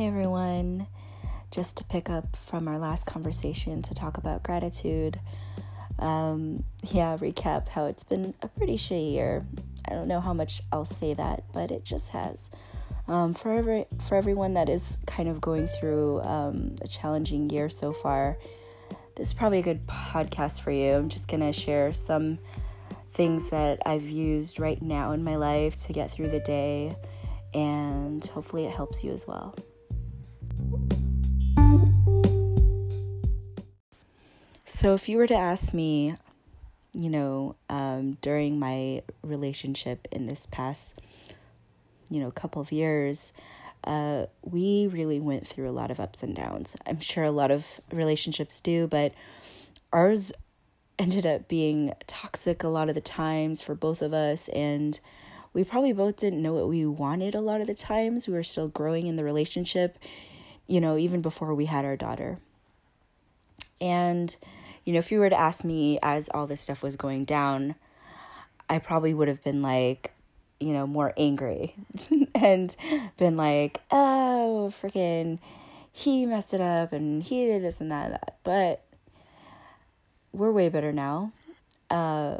Hey everyone. Just to pick up from our last conversation to talk about gratitude. Um, yeah, recap how it's been a pretty shitty year. I don't know how much I'll say that, but it just has. Um, for every, for everyone that is kind of going through um, a challenging year so far, this is probably a good podcast for you. I'm just gonna share some things that I've used right now in my life to get through the day, and hopefully it helps you as well. So, if you were to ask me, you know, um, during my relationship in this past, you know, couple of years, uh, we really went through a lot of ups and downs. I'm sure a lot of relationships do, but ours ended up being toxic a lot of the times for both of us. And we probably both didn't know what we wanted a lot of the times. We were still growing in the relationship, you know, even before we had our daughter. And, you know, if you were to ask me as all this stuff was going down, I probably would have been like, you know, more angry and been like, oh, freaking, he messed it up and he did this and that and that. But we're way better now. Uh,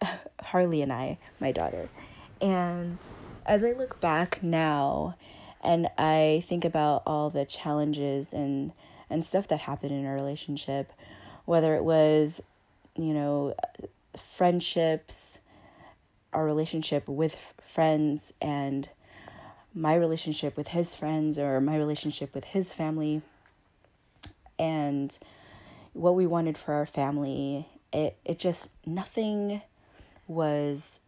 Harley and I, my daughter. And as I look back now and I think about all the challenges and, and stuff that happened in our relationship, whether it was, you know, friendships, our relationship with friends, and my relationship with his friends, or my relationship with his family, and what we wanted for our family, it, it just, nothing was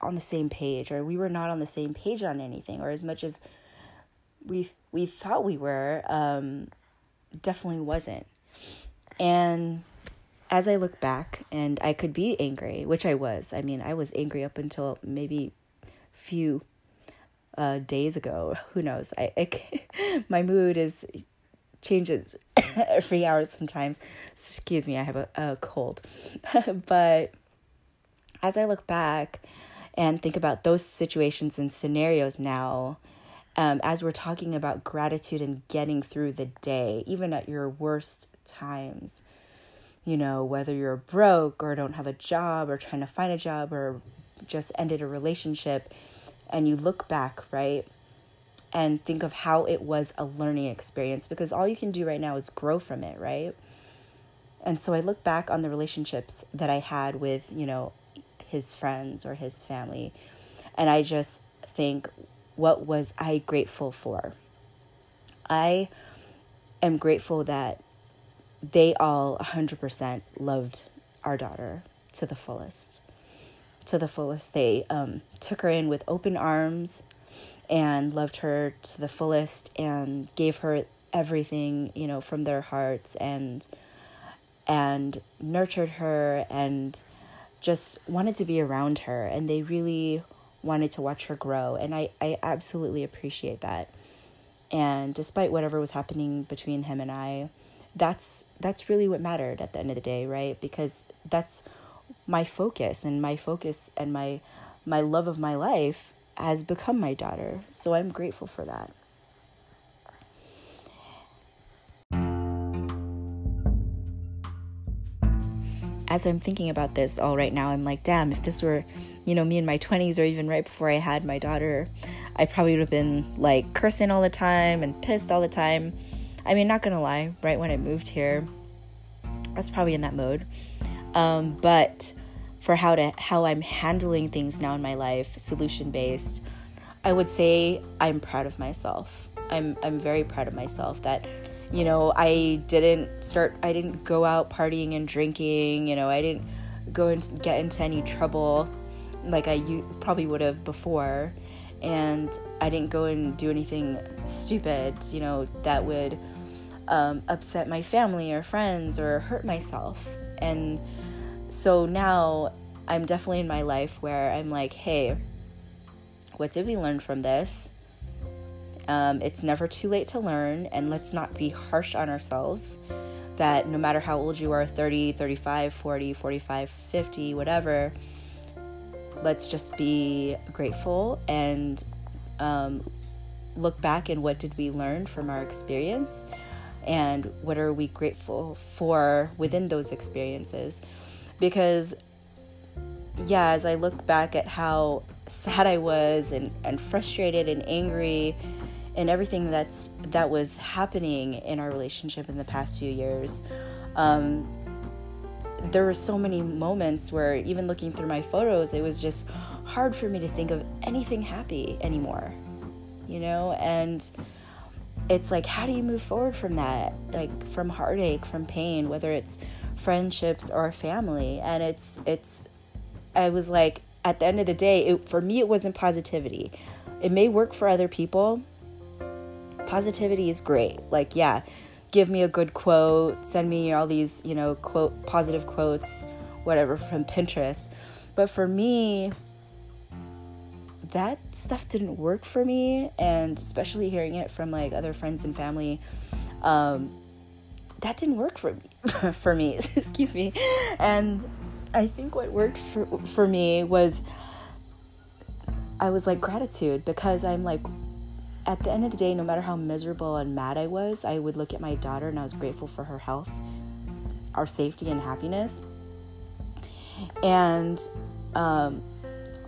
on the same page, or we were not on the same page on anything, or as much as we we thought we were, um, definitely wasn't. And as I look back, and I could be angry, which I was. I mean, I was angry up until maybe few uh, days ago. Who knows? I, I my mood is changes every hour sometimes. Excuse me, I have a, a cold. but as I look back and think about those situations and scenarios now, um, as we're talking about gratitude and getting through the day, even at your worst times, you know, whether you're broke or don't have a job or trying to find a job or just ended a relationship, and you look back, right? And think of how it was a learning experience because all you can do right now is grow from it, right? And so I look back on the relationships that I had with, you know, his friends or his family, and I just think, what was I grateful for? I am grateful that they all 100% loved our daughter to the fullest. To the fullest. They um, took her in with open arms and loved her to the fullest and gave her everything, you know, from their hearts and and nurtured her and just wanted to be around her and they really wanted to watch her grow and I, I absolutely appreciate that and despite whatever was happening between him and i that's that's really what mattered at the end of the day right? Because that's my focus and my focus and my my love of my life has become my daughter. So i'm grateful for that. As I'm thinking about this all right now, I'm like, damn, if this were, you know, me in my 20s or even right before I had my daughter, I probably would have been like cursing all the time and pissed all the time. I mean, not gonna lie, right when I moved here, I was probably in that mode. Um, but for how to how I'm handling things now in my life, solution based, I would say I'm proud of myself. I'm I'm very proud of myself that you know, I didn't start, I didn't go out partying and drinking, you know, I didn't go and get into any trouble like I probably would have before. And I didn't go and do anything stupid, you know, that would um, upset my family or friends or hurt myself. And so now I'm definitely in my life where I'm like, hey, what did we learn from this? Um, it's never too late to learn, and let's not be harsh on ourselves. That no matter how old you are 30, 35, 40, 45, 50, whatever let's just be grateful and um, look back and what did we learn from our experience and what are we grateful for within those experiences? Because yeah as i look back at how sad i was and, and frustrated and angry and everything that's that was happening in our relationship in the past few years um, there were so many moments where even looking through my photos it was just hard for me to think of anything happy anymore you know? And it's like how do you move forward from that? Like from heartache from pain whether it's friendships or family. And it's it's i was like at the end of the day it, for me it wasn't positivity. It may work for other people. Positivity is great. Like yeah give me a good quote send me all these you know quote positive quotes whatever from pinterest. But for me that stuff didn't work for me and especially hearing it from like other friends and family um, that didn't work for me for me excuse me. And i think what worked for for me was i was like gratitude because i'm like at the end of the day no matter how miserable and mad i was i would look at my daughter and i was grateful for her health our safety and happiness. And um,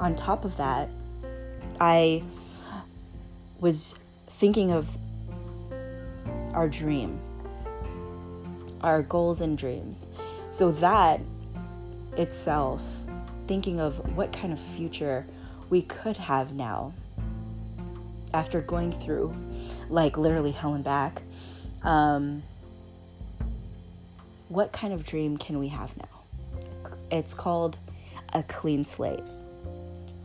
on top of that I was thinking of our dream, our goals and dreams. So that itself, thinking of what kind of future we could have now after going through like literally hell and back. Um, what kind of dream can we have now? It's called a clean slate,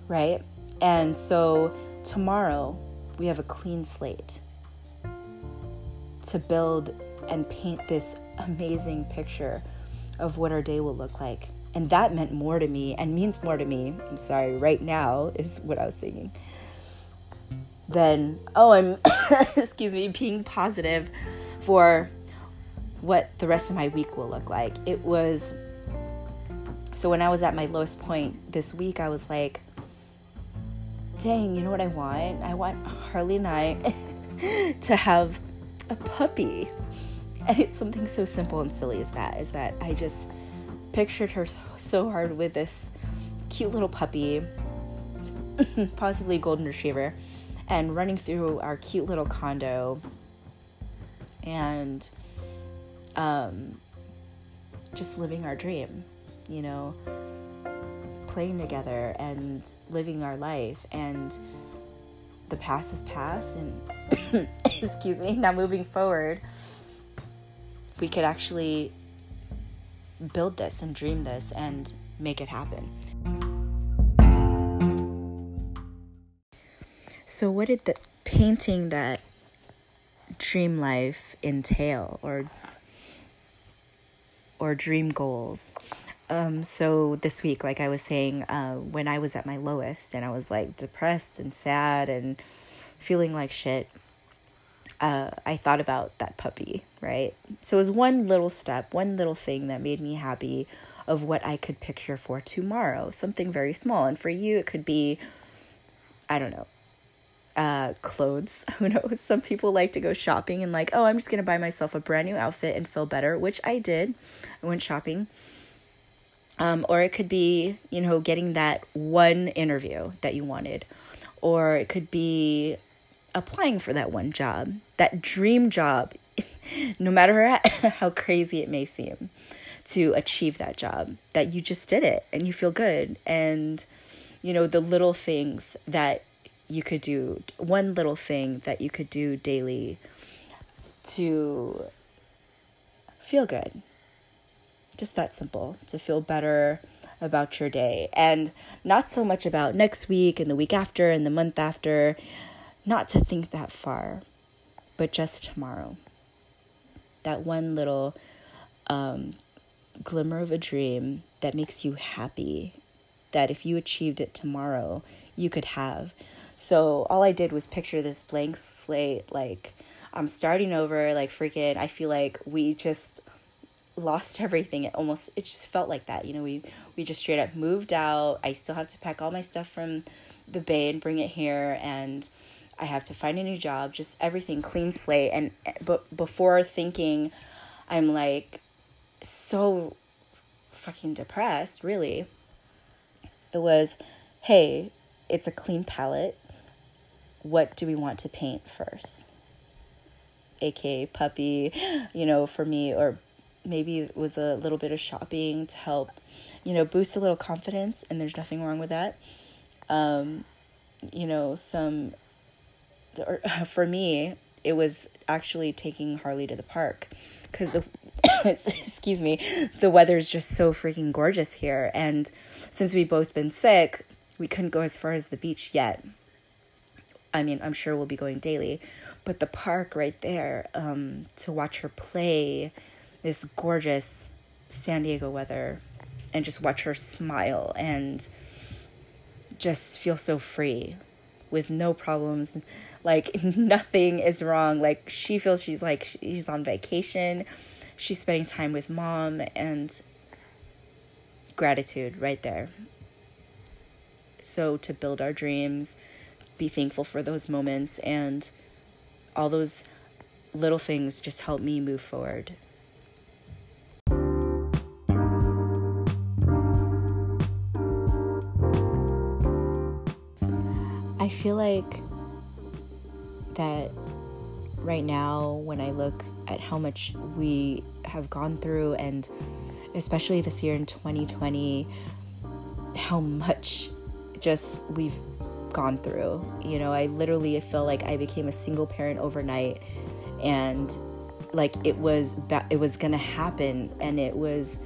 right? And so tomorrow we have a clean slate to build and paint this amazing picture of what our day will look like. And that meant more to me and means more to me. I'm sorry, right now is what I was thinking. Then, oh, I'm, excuse me, being positive for what the rest of my week will look like. It was, so when I was at my lowest point this week, I was like, dang, you know what I want? I want Harley and I to have a puppy. And it's something so simple and silly as that, is that I just pictured her so hard with this cute little puppy, possibly a golden retriever, and running through our cute little condo and um, just living our dream, you know playing together and living our life and the past is past and excuse me now moving forward we could actually build this and dream this and make it happen. So what did the painting that dream life entail or or dream goals um, so this week, like I was saying, uh, when I was at my lowest and I was like depressed and sad and feeling like shit, uh, I thought about that puppy, right? So it was one little step, one little thing that made me happy of what I could picture for tomorrow, something very small. And for you, it could be, I don't know, uh, clothes. Who knows? Some people like to go shopping and, like, oh, I'm just going to buy myself a brand new outfit and feel better, which I did. I went shopping um, or it could be, you know, getting that one interview that you wanted. Or it could be applying for that one job, that dream job, no matter how crazy it may seem, to achieve that job, that you just did it and you feel good. And, you know, the little things that you could do, one little thing that you could do daily to feel good just that simple to feel better about your day and not so much about next week and the week after and the month after, not to think that far, but just tomorrow. That one little um, glimmer of a dream that makes you happy, that if you achieved it tomorrow, you could have. So all I did was picture this blank slate, like I'm starting over, like freaking, I feel like we just lost everything it almost it just felt like that you know we we just straight up moved out i still have to pack all my stuff from the bay and bring it here and I have to find a new job, just everything clean slate. And but before thinking, I'm like so fucking depressed, really. It was, hey, it's a clean palette. What do we want to paint first? aka puppy, you know, for me, or maybe it was a little bit of shopping to help, you know, boost a little confidence, and there's nothing wrong with that. Um, you know, some, or for me, it was actually taking Harley to the park because the, excuse me, the weather is just so freaking gorgeous here. And since we've both been sick, we couldn't go as far as the beach yet. I mean, I'm sure we'll be going daily, but the park right there um, to watch her play this gorgeous San Diego weather and just watch her smile and just feel so free with no problems. Like nothing is wrong. Like she feels she's like she's on vacation. She's spending time with mom and gratitude right there. So to build our dreams be thankful for those moments and all those little things just help me move forward. Feel like that right now, when I look at how much we have gone through, and especially this year in 2020, how much just we've gone through. You know, I literally feel like I became a single parent overnight and like it was it was to happen and it was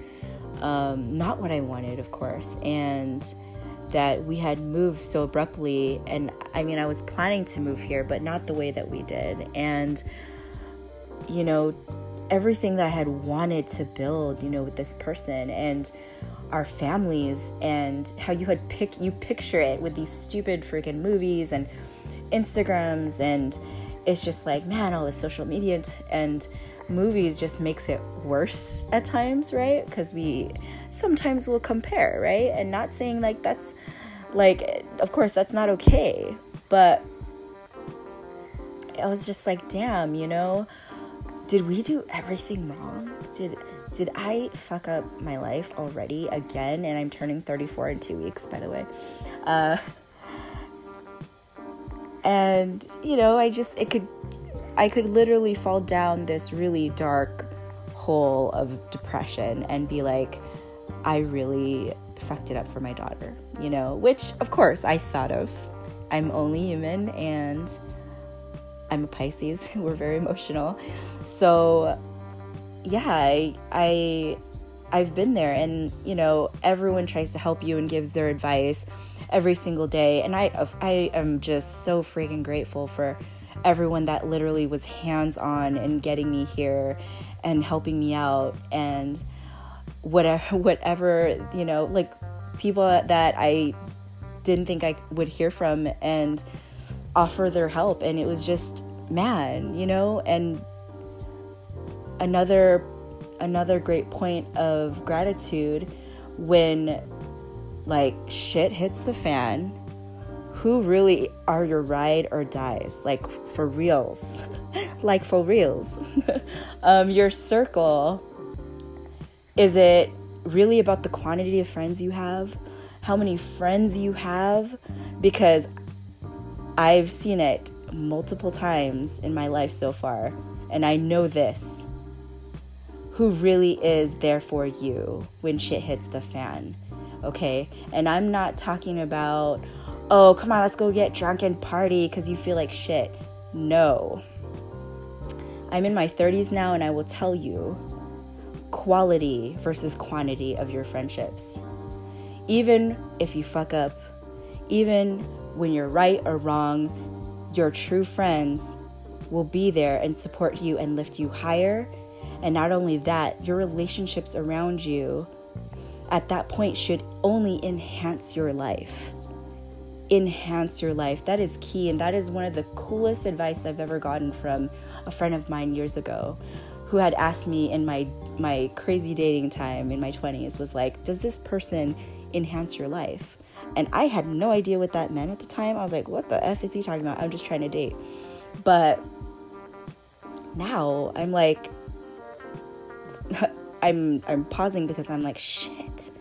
um, not what I wanted, of course. And that we had moved so abruptly and I mean I was planning to move here but not the way that we did. And you know everything that I had wanted to build you know with this person and our families and how you had pick you picture it with these stupid freaking movies and Instagrams and it's just like man all the social media and movies just makes it worse at times right? Because we sometimes we'll compare right and not saying like that's like of course that's not okay but I was just like damn you know did we do everything wrong did did I fuck up my life already again? And I'm turning 34 in two weeks, by the way. Uh, and you know, I just it could, I could literally fall down this really dark hole of depression and be like, I really fucked it up for my daughter, you know, which of course I thought of. I'm only human and I'm a Pisces. We're very emotional. So yeah, I, I I've been there and you know everyone tries to help you and gives their advice every single day and I I am just so freaking grateful for everyone that literally was hands on and getting me here and helping me out and whatever whatever you know like people that I didn't think I would hear from and offer their help and it was just man you know? And another another great point of gratitude when like shit hits the fan who really are your ride or dies? Like for reals. Like for reals. Um, your circle is it really about the quantity of friends you have how many friends you have because i've seen it multiple times in my life so far and i know this who really is there for you when shit hits the fan. Okay? And I'm not talking about, oh, come on, let's go get drunk and party because you feel like shit. No. I'm in my 30s now, and I will tell you quality versus quantity of your friendships. Even if you fuck up, even when you're right or wrong, your true friends will be there and support you and lift you higher and not only that, your relationships around you at that point should only enhance your life. Enhance your life. That is key. And that is one of the coolest advice I've ever gotten from a friend of mine years ago who had asked me in my my crazy dating time in my 20s was like, "Does this person enhance your life?" And I had no idea what that meant at the time. I was like, what the F is he talking about? I'm just trying to date. But now I'm like, I'm I'm pausing because I'm like, shit,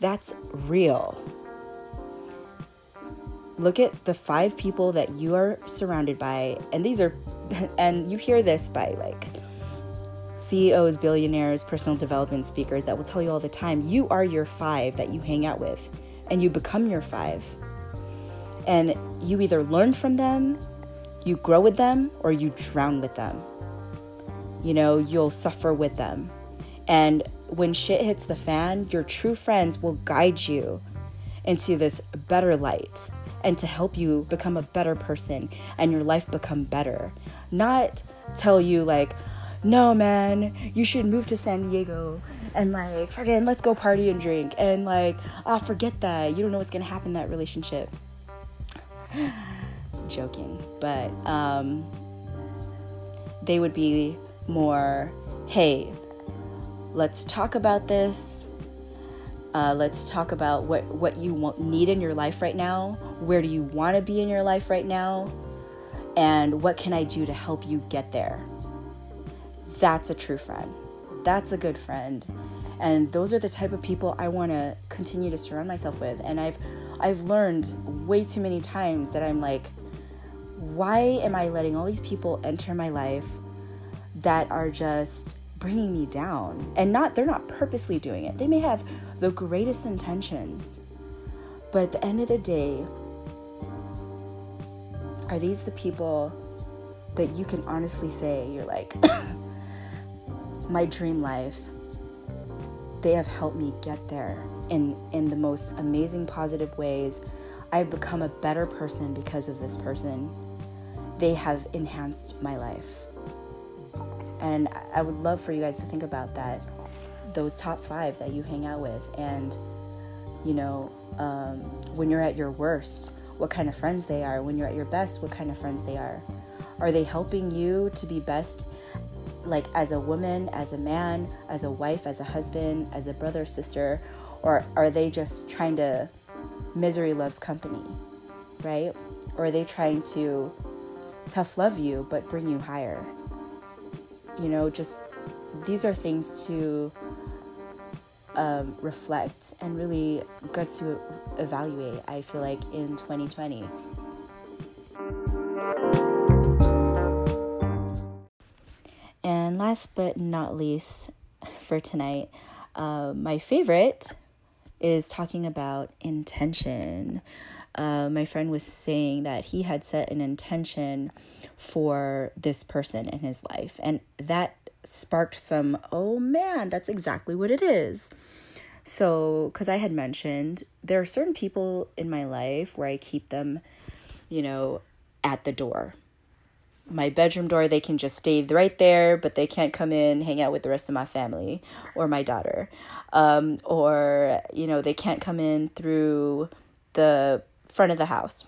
that's real. Look at the five people that you are surrounded by, and these are, and you hear this by like CEOs, billionaires, personal development speakers that will tell you all the time you are your five that you hang out with, and you become your five. And you either learn from them, you grow with them, or you drown with them. You know, you'll suffer with them. And when shit hits the fan, your true friends will guide you into this better light and to help you become a better person and your life become better. Not tell you, like, no, man, you should move to San Diego and like, forget, let's go party and drink. And like, ah, oh, forget that. You don't know what's gonna happen in that relationship. Joking, but um, they would be more, hey, let's talk about this. Uh, let's talk about what, what you want, need in your life right now. Where do you want to be in your life right now? And what can I do to help you get there? That's a true friend. That's a good friend. And those are the type of people I want to continue to surround myself with. And I've I've learned way too many times that I'm like why am I letting all these people enter my life that are just bringing me down? And not they're not purposely doing it. They may have the greatest intentions. But at the end of the day, are these the people that you can honestly say you're like my dream life they have helped me get there in in the most amazing positive ways. I've become a better person because of this person. They have enhanced my life. And i would love for you guys to think about that those top five that you hang out with and you know um, when you're at your worst what kind of friends they are. When you're at your best what kind of friends they are. Are they helping you to be best like as a woman, as a man, as a wife, as a husband, as a brother, sister, or are they just trying to misery loves company, right? Or are they trying to tough love you but bring you higher? You know, just these are things to um, reflect and really good to evaluate, I feel like, in 2020. Last but not least for tonight, uh, my favorite is talking about intention. Uh, my friend was saying that he had set an intention for this person in his life, and that sparked some, oh man, that's exactly what it is. So, because I had mentioned, there are certain people in my life where I keep them, you know, at the door my bedroom door, they can just stay right there, but they can't come in, hang out with the rest of my family or my daughter. Um, or, you know, they can't come in through the front of the house,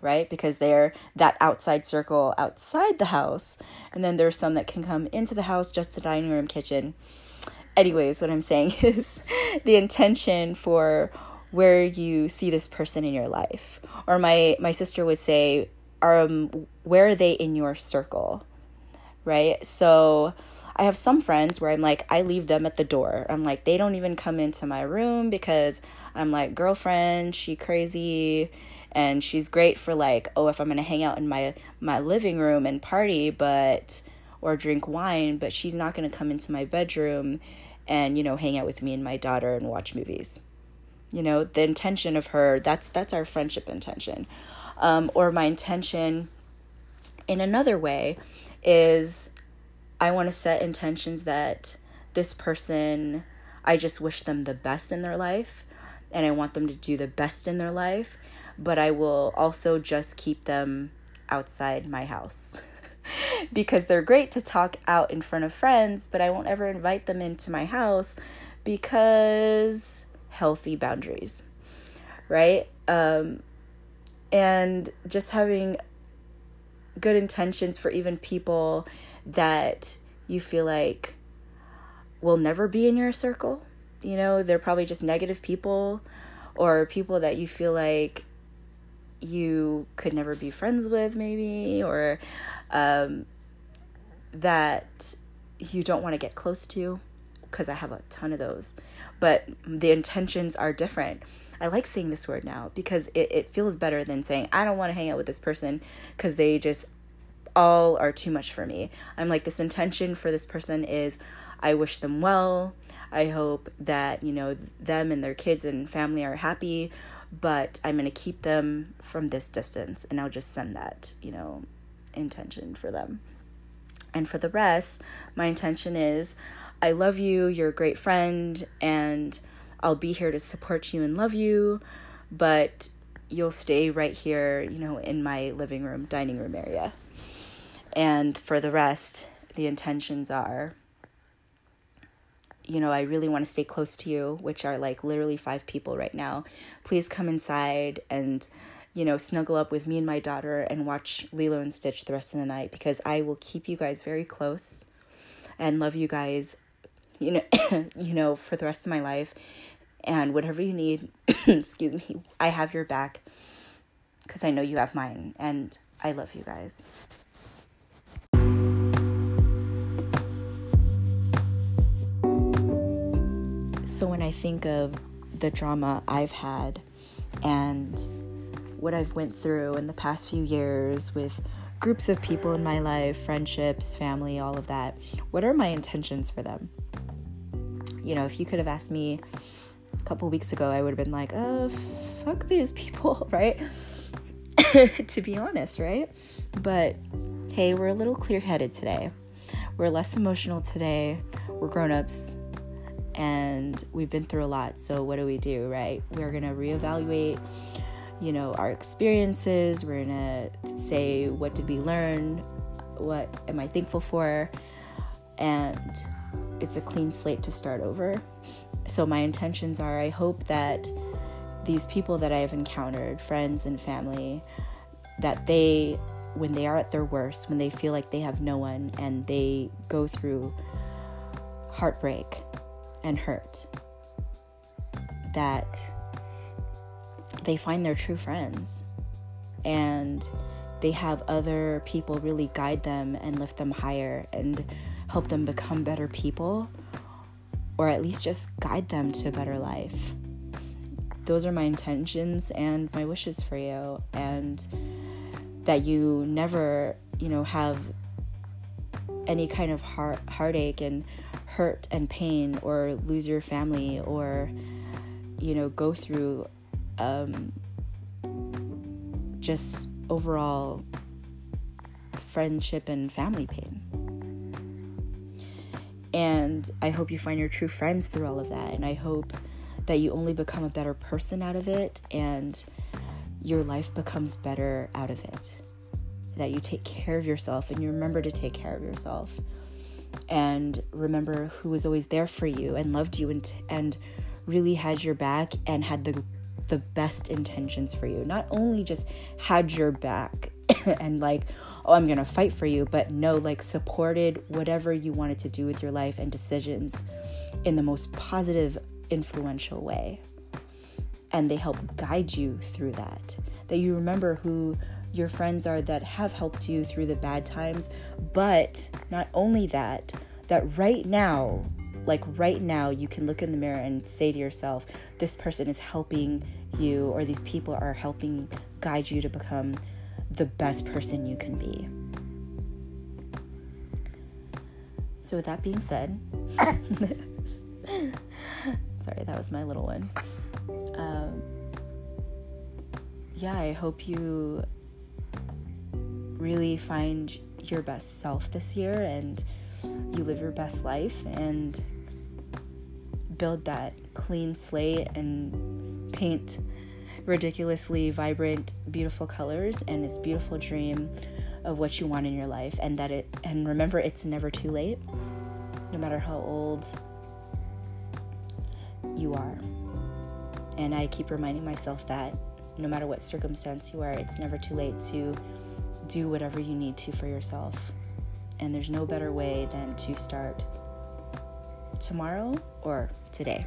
right? Because they're that outside circle outside the house. And then there's some that can come into the house, just the dining room, kitchen. Anyways, what I'm saying is the intention for where you see this person in your life. Or my my sister would say um where are they in your circle right? So i have some friends where i'm like i leave them at the door. I'm like they don't even come into my room because i'm like girlfriend she crazy and she's great for like oh if i'm gonna hang out in my my living room and party but or drink wine but she's not gonna come into my bedroom and you know hang out with me and my daughter and watch movies. You know the intention of her that's that's our friendship intention um, or my intention in another way is I want to set intentions that this person, I just wish them the best in their life and I want them to do the best in their life, but I will also just keep them outside my house. because they're great to talk out in front of friends, but I won't ever invite them into my house because healthy boundaries, right? Um, and just having good intentions for even people that you feel like will never be in your circle. You know, they're probably just negative people or people that you feel like you could never be friends with, maybe, or um, that you don't want to get close to, because I have a ton of those. But the intentions are different. I like saying this word now because it, it feels better than saying, I don't want to hang out with this person because they just all are too much for me. I'm like, this intention for this person is I wish them well. I hope that, you know, them and their kids and family are happy, but I'm going to keep them from this distance and I'll just send that, you know, intention for them. And for the rest, my intention is I love you, you're a great friend, and I'll be here to support you and love you, but you'll stay right here, you know, in my living room, dining room area. And for the rest, the intentions are, you know, I really want to stay close to you, which are like literally five people right now. Please come inside and, you know, snuggle up with me and my daughter and watch Lilo and Stitch the rest of the night because I will keep you guys very close and love you guys, you know, you know, for the rest of my life and whatever you need, excuse me, I have your back because I know you have mine, and I love you guys. So, when I think of the drama I've had and what I've went through in the past few years with groups of people in my life, friendships, family, all of that, what are my intentions for them? You know, if you could have asked me a couple weeks ago, I would have been like, oh, fuck these people, right? to be honest, right? But hey, we're a little clear headed today. We're less emotional today. We're grown ups and we've been through a lot. So, what do we do, right? We're going to reevaluate, you know, our experiences. We're going to say, what did we learn? What am I thankful for? And it's a clean slate to start over. So, my intentions are I hope that these people that I have encountered, friends and family, that they, when they are at their worst, when they feel like they have no one and they go through heartbreak and hurt, that they find their true friends and they have other people really guide them and lift them higher and help them become better people or at least just guide them to a better life. Those are my intentions and my wishes for you, and that you never, you know, have any kind of heart heartache and hurt and pain, or lose your family, or you know, go through um, just overall friendship and family pain. And I hope you find your true friends through all of that. And I hope that you only become a better person out of it and your life becomes better out of it. That you take care of yourself and you remember to take care of yourself. And remember who was always there for you and loved you and, and really had your back and had the the best intentions for you. Not only just had your back and like oh, I'm going to fight for you, but no, like supported whatever you wanted to do with your life and decisions in the most positive, influential way. And they help guide you through that. That you remember who your friends are that have helped you through the bad times, but not only that, that right now, like right now, you can look in the mirror and say to yourself, this person is helping you, or these people are helping guide you to become the best person you can be. So, with that being said, sorry, that was my little one. Um, yeah, I hope you really find your best self this year and you live your best life and build that clean slate and paint ridiculously vibrant, beautiful colors and this beautiful dream of what you want in your life and that it and remember it's never too late no matter how old you are. And I keep reminding myself that no matter what circumstance you are, it's never too late to do whatever you need to for yourself. And there's no better way than to start tomorrow or today.